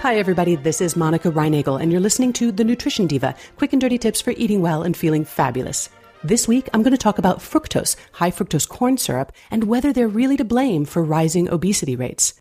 Hi, everybody. This is Monica Reinagel, and you're listening to The Nutrition Diva quick and dirty tips for eating well and feeling fabulous. This week, I'm going to talk about fructose, high fructose corn syrup, and whether they're really to blame for rising obesity rates.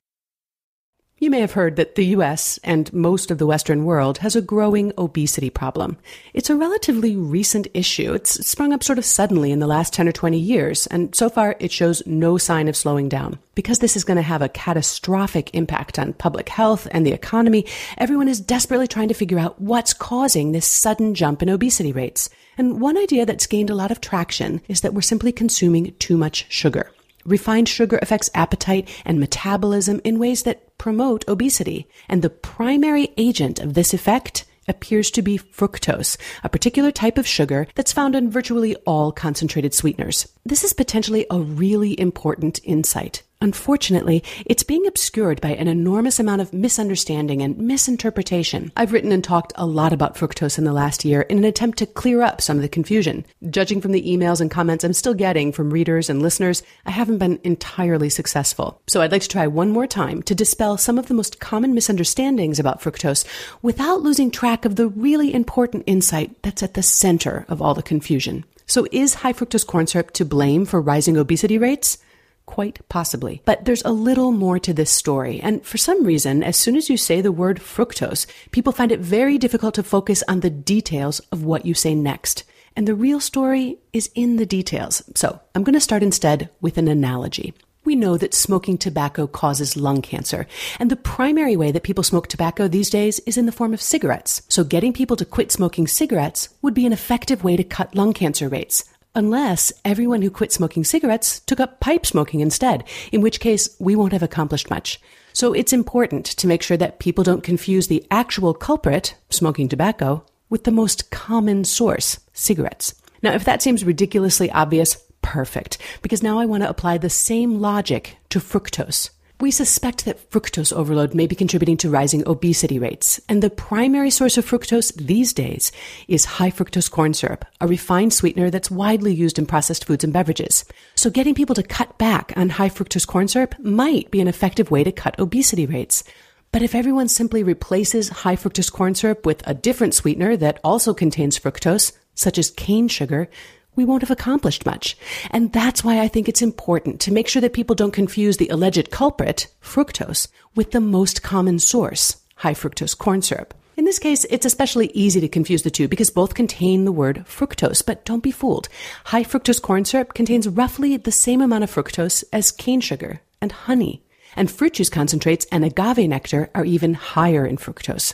You may have heard that the US and most of the Western world has a growing obesity problem. It's a relatively recent issue. It's sprung up sort of suddenly in the last 10 or 20 years, and so far it shows no sign of slowing down. Because this is going to have a catastrophic impact on public health and the economy, everyone is desperately trying to figure out what's causing this sudden jump in obesity rates. And one idea that's gained a lot of traction is that we're simply consuming too much sugar. Refined sugar affects appetite and metabolism in ways that promote obesity. And the primary agent of this effect appears to be fructose, a particular type of sugar that's found in virtually all concentrated sweeteners. This is potentially a really important insight. Unfortunately, it's being obscured by an enormous amount of misunderstanding and misinterpretation. I've written and talked a lot about fructose in the last year in an attempt to clear up some of the confusion. Judging from the emails and comments I'm still getting from readers and listeners, I haven't been entirely successful. So I'd like to try one more time to dispel some of the most common misunderstandings about fructose without losing track of the really important insight that's at the center of all the confusion. So is high fructose corn syrup to blame for rising obesity rates? Quite possibly. But there's a little more to this story. And for some reason, as soon as you say the word fructose, people find it very difficult to focus on the details of what you say next. And the real story is in the details. So I'm going to start instead with an analogy. We know that smoking tobacco causes lung cancer, and the primary way that people smoke tobacco these days is in the form of cigarettes. So getting people to quit smoking cigarettes would be an effective way to cut lung cancer rates, unless everyone who quit smoking cigarettes took up pipe smoking instead, in which case we won't have accomplished much. So it's important to make sure that people don't confuse the actual culprit, smoking tobacco, with the most common source, cigarettes. Now, if that seems ridiculously obvious, perfect, because now I want to apply the same logic to fructose. We suspect that fructose overload may be contributing to rising obesity rates, and the primary source of fructose these days is high fructose corn syrup, a refined sweetener that's widely used in processed foods and beverages. So getting people to cut back on high fructose corn syrup might be an effective way to cut obesity rates. But if everyone simply replaces high fructose corn syrup with a different sweetener that also contains fructose, such as cane sugar, we won't have accomplished much. And that's why I think it's important to make sure that people don't confuse the alleged culprit, fructose, with the most common source, high fructose corn syrup. In this case, it's especially easy to confuse the two because both contain the word fructose, but don't be fooled. High fructose corn syrup contains roughly the same amount of fructose as cane sugar and honey. And fruit juice concentrates and agave nectar are even higher in fructose.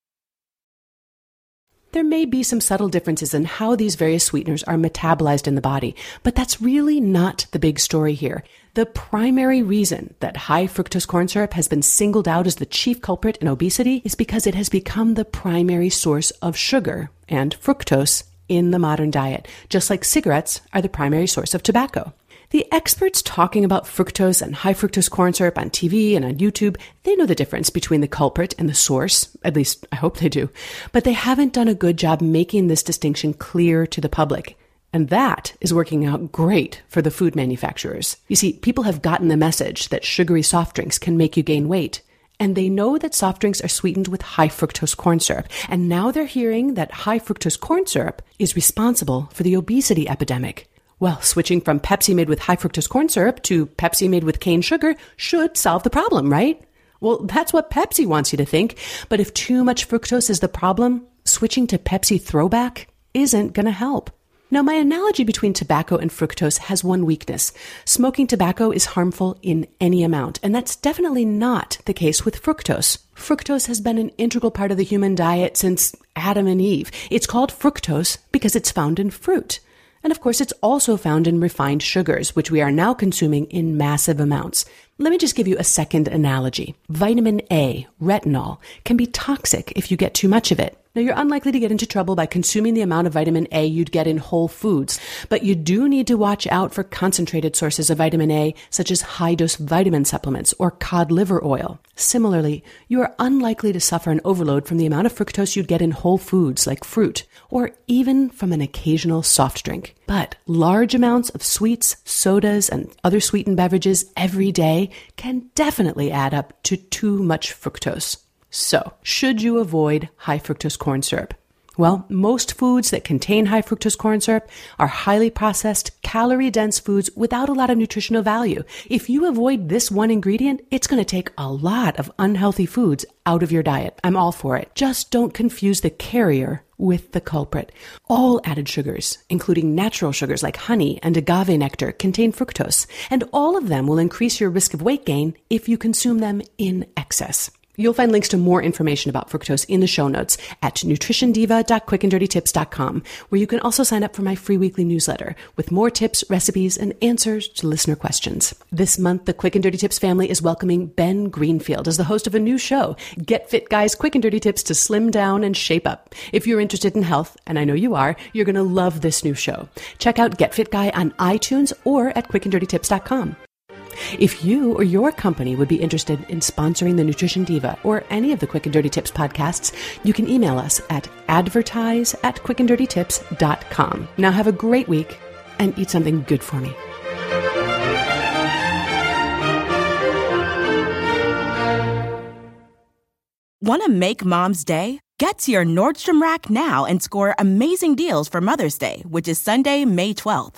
There may be some subtle differences in how these various sweeteners are metabolized in the body, but that's really not the big story here. The primary reason that high fructose corn syrup has been singled out as the chief culprit in obesity is because it has become the primary source of sugar and fructose in the modern diet, just like cigarettes are the primary source of tobacco. The experts talking about fructose and high fructose corn syrup on TV and on YouTube, they know the difference between the culprit and the source. At least, I hope they do. But they haven't done a good job making this distinction clear to the public. And that is working out great for the food manufacturers. You see, people have gotten the message that sugary soft drinks can make you gain weight. And they know that soft drinks are sweetened with high fructose corn syrup. And now they're hearing that high fructose corn syrup is responsible for the obesity epidemic. Well, switching from Pepsi made with high fructose corn syrup to Pepsi made with cane sugar should solve the problem, right? Well, that's what Pepsi wants you to think. But if too much fructose is the problem, switching to Pepsi throwback isn't going to help. Now, my analogy between tobacco and fructose has one weakness. Smoking tobacco is harmful in any amount, and that's definitely not the case with fructose. Fructose has been an integral part of the human diet since Adam and Eve. It's called fructose because it's found in fruit. And of course, it's also found in refined sugars, which we are now consuming in massive amounts. Let me just give you a second analogy. Vitamin A, retinol, can be toxic if you get too much of it. Now, you're unlikely to get into trouble by consuming the amount of vitamin A you'd get in whole foods, but you do need to watch out for concentrated sources of vitamin A, such as high dose vitamin supplements or cod liver oil. Similarly, you are unlikely to suffer an overload from the amount of fructose you'd get in whole foods like fruit, or even from an occasional soft drink. But large amounts of sweets, sodas, and other sweetened beverages every day can definitely add up to too much fructose. So, should you avoid high fructose corn syrup? Well, most foods that contain high fructose corn syrup are highly processed, calorie dense foods without a lot of nutritional value. If you avoid this one ingredient, it's going to take a lot of unhealthy foods out of your diet. I'm all for it. Just don't confuse the carrier with the culprit. All added sugars, including natural sugars like honey and agave nectar, contain fructose, and all of them will increase your risk of weight gain if you consume them in excess. You'll find links to more information about fructose in the show notes at nutritiondiva.quickanddirtytips.com, where you can also sign up for my free weekly newsletter with more tips, recipes, and answers to listener questions. This month, the Quick and Dirty Tips family is welcoming Ben Greenfield as the host of a new show, Get Fit Guys Quick and Dirty Tips to Slim Down and Shape Up. If you're interested in health, and I know you are, you're going to love this new show. Check out Get Fit Guy on iTunes or at quickanddirtytips.com. If you or your company would be interested in sponsoring the Nutrition Diva or any of the Quick and Dirty Tips podcasts, you can email us at advertise at quickanddirtytips.com. Now have a great week and eat something good for me. Want to make mom's day? Get to your Nordstrom Rack now and score amazing deals for Mother's Day, which is Sunday, May 12th.